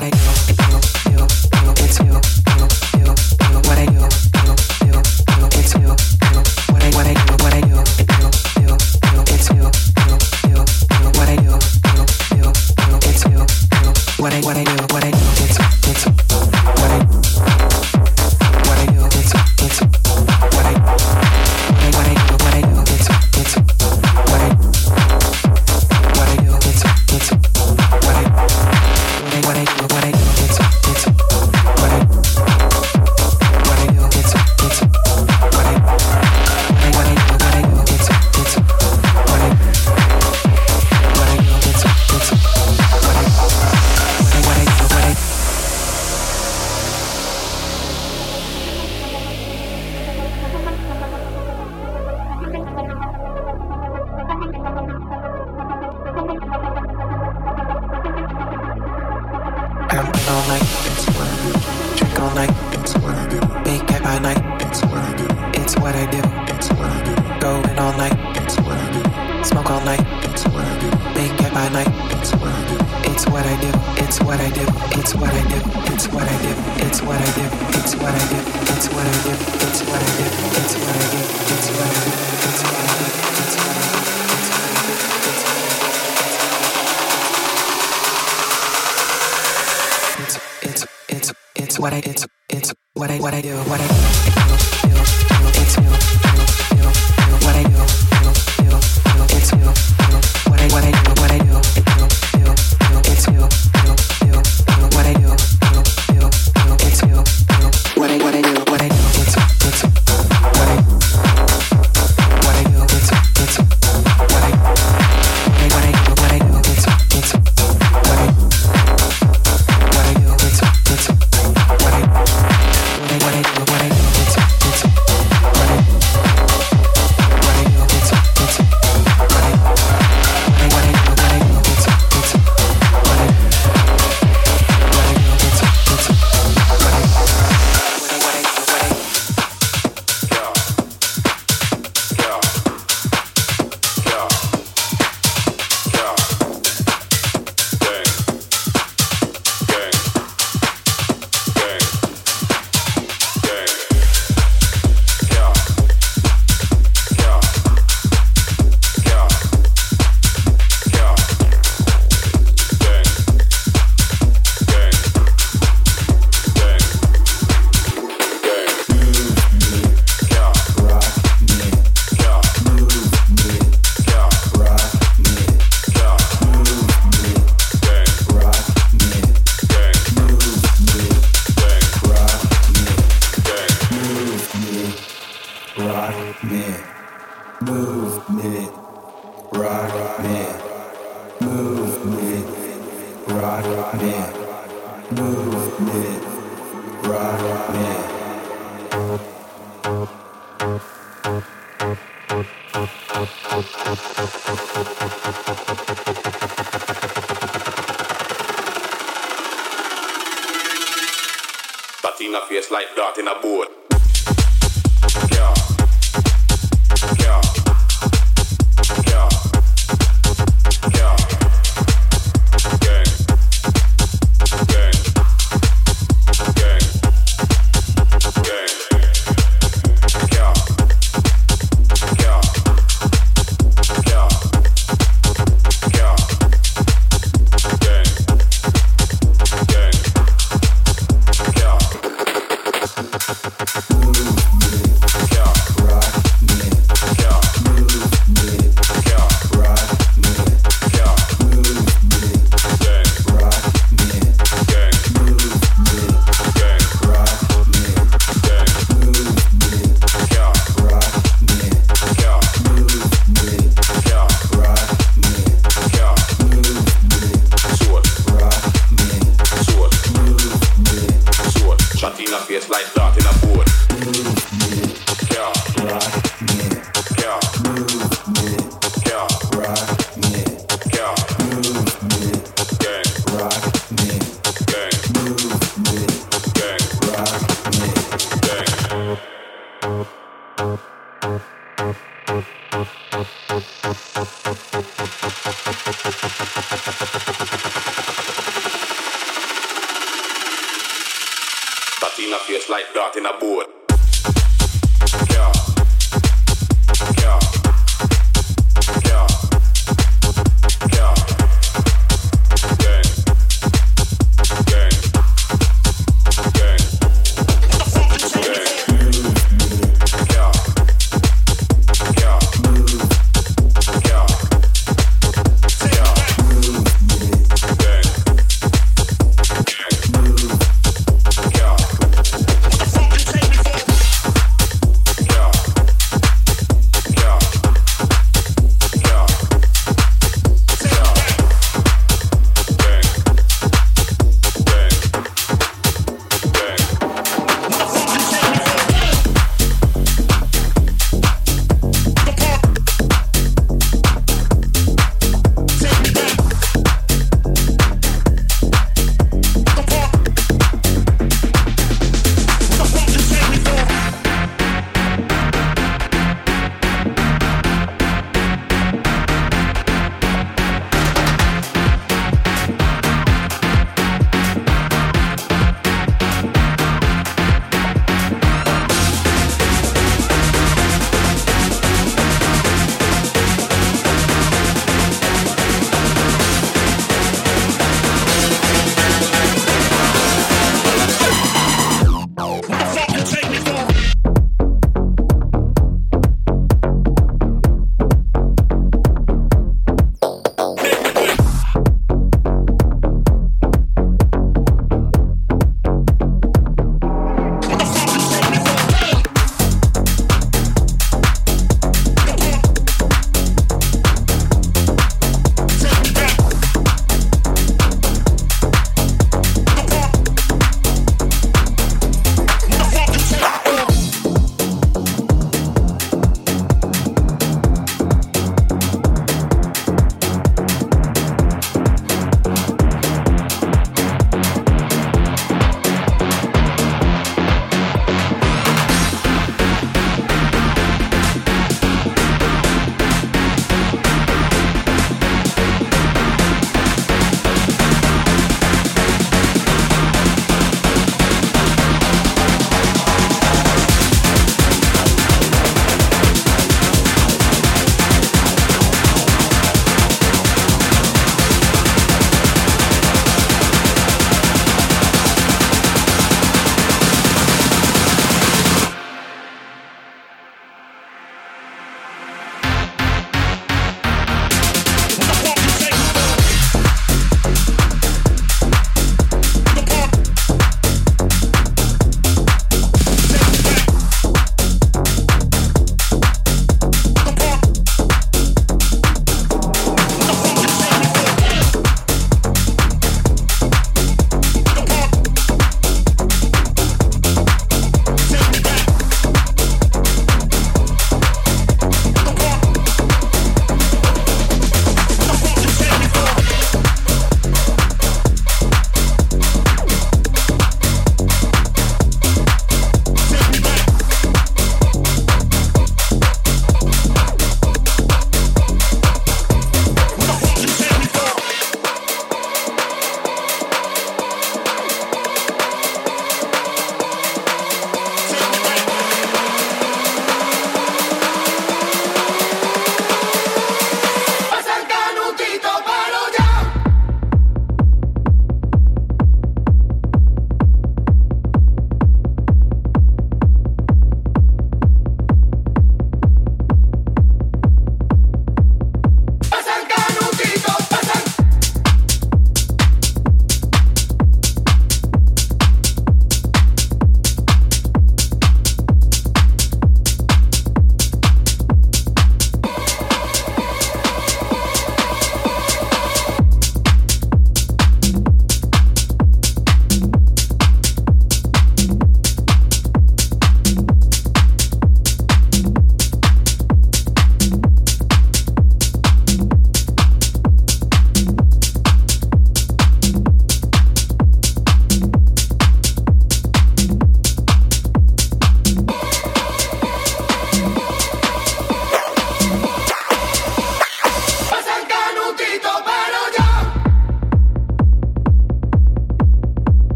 what I do. what I it's it's what I what I do what I like that in a boat.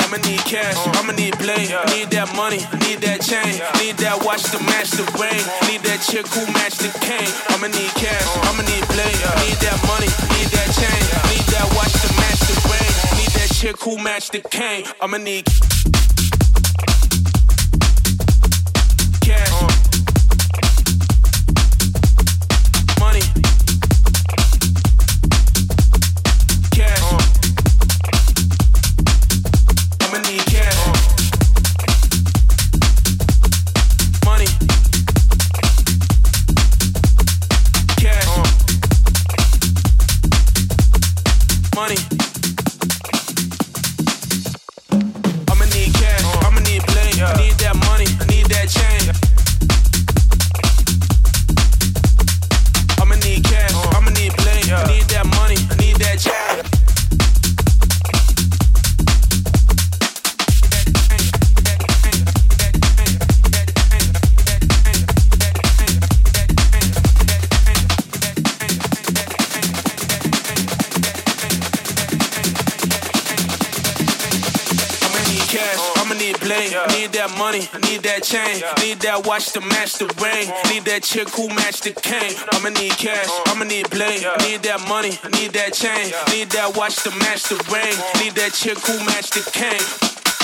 I'ma need cash, I'ma need blame. Need that money, need that chain. Need that watch to match the rain. Need that chick who match the cane. I'ma need cash, I'ma need bling. Need that money, need that chain. Need that watch to match the rain. Need that chick who match the cane.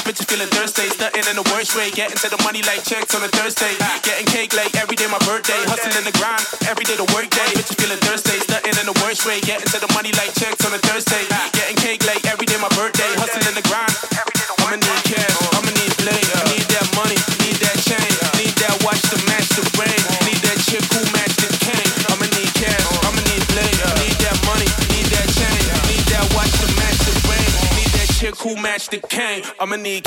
Bitches feeling thirsty, stunting in the worst way. Getting to the money like checks on a Thursday. Getting cake like every day my birthday. Hustling in the grind, every day the work day. Bitches feeling thirsty, stunting in the worst way. Getting to the money like checks on a Thursday. Getting cake like every day my birthday. Hustling in the grind, I'ma need cash, I'ma need. Need that money, need that chain. Need that watch to match the rain. Need that chick who match the cane. I'ma need cash. I'ma need. Need that money. Need that chain. Need that watch to match the rain. Need that chick who match the cane. I'ma need.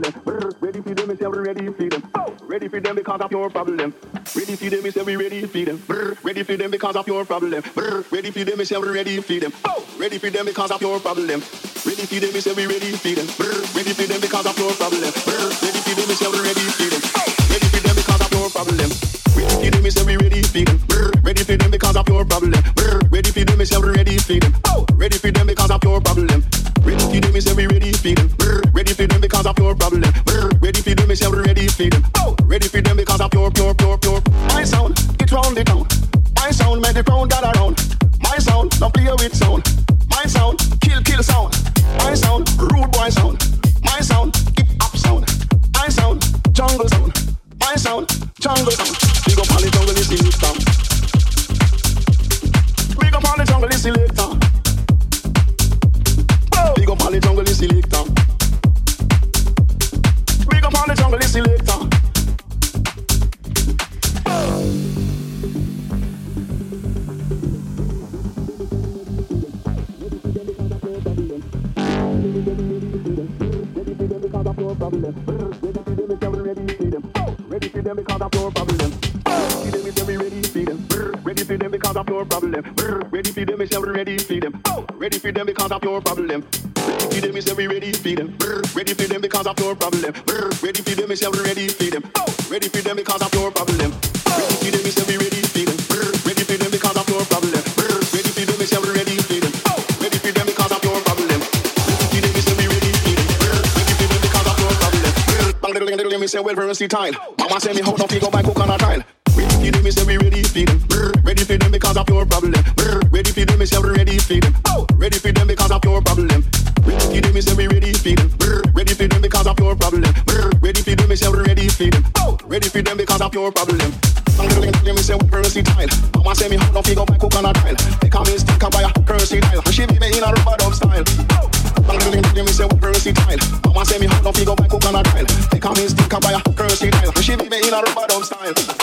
Problem. Ready for them, it's every ready for them. Ready for them because of your problem. Ready for them, it's every ready for them. Ready for them because of your problem. Ready for them, it's every ready for them. Ready for them because of your problem. Ready for them, it's every ready for them. Ready for them because of your problem. Ready for them, it's every ready for them. Ready for them because of your problem. Ready for them, it's every ready for them. Ready for them because of your problem. Ready for them, it's every ready for them. Ready for them because of your problem. Ready for them, it's every ready for them. Ready Them, it's ready for them. Oh, ready for them because of your pure, pure, pure. My sound, it round the town. My sound, make the crowd gather around. My sound, don't play with sound. My sound, kill, kill sound. My sound, rude boy sound. My sound, hip hop sound. My sound, jungle sound. My sound, jungle sound. Big up on the jungle, it's in town. Big up on the jungle, it's selector. Big On the jungle, it's selector. Diddle, me say well versatile. Mama say me how don't go by cook on a tile. Ready for them, me say we ready for them. Ready for them because of your problem. Ready for them, me say we ready for them. Ready for them because of your problem. Ready for them, me say we ready for them. Ready for them because of your problem. Ready for them, me say we ready for them. Ready for them because of your problem. Me say we versatile. Mama say me how don't go by cook on a tile. They call me stick and buy a versatile. And she be me in a rubber dub style. Diddle, me say we versatile. Mama say me how don't go by cook on a tile. Versatile. And she be me in a rubber dub style.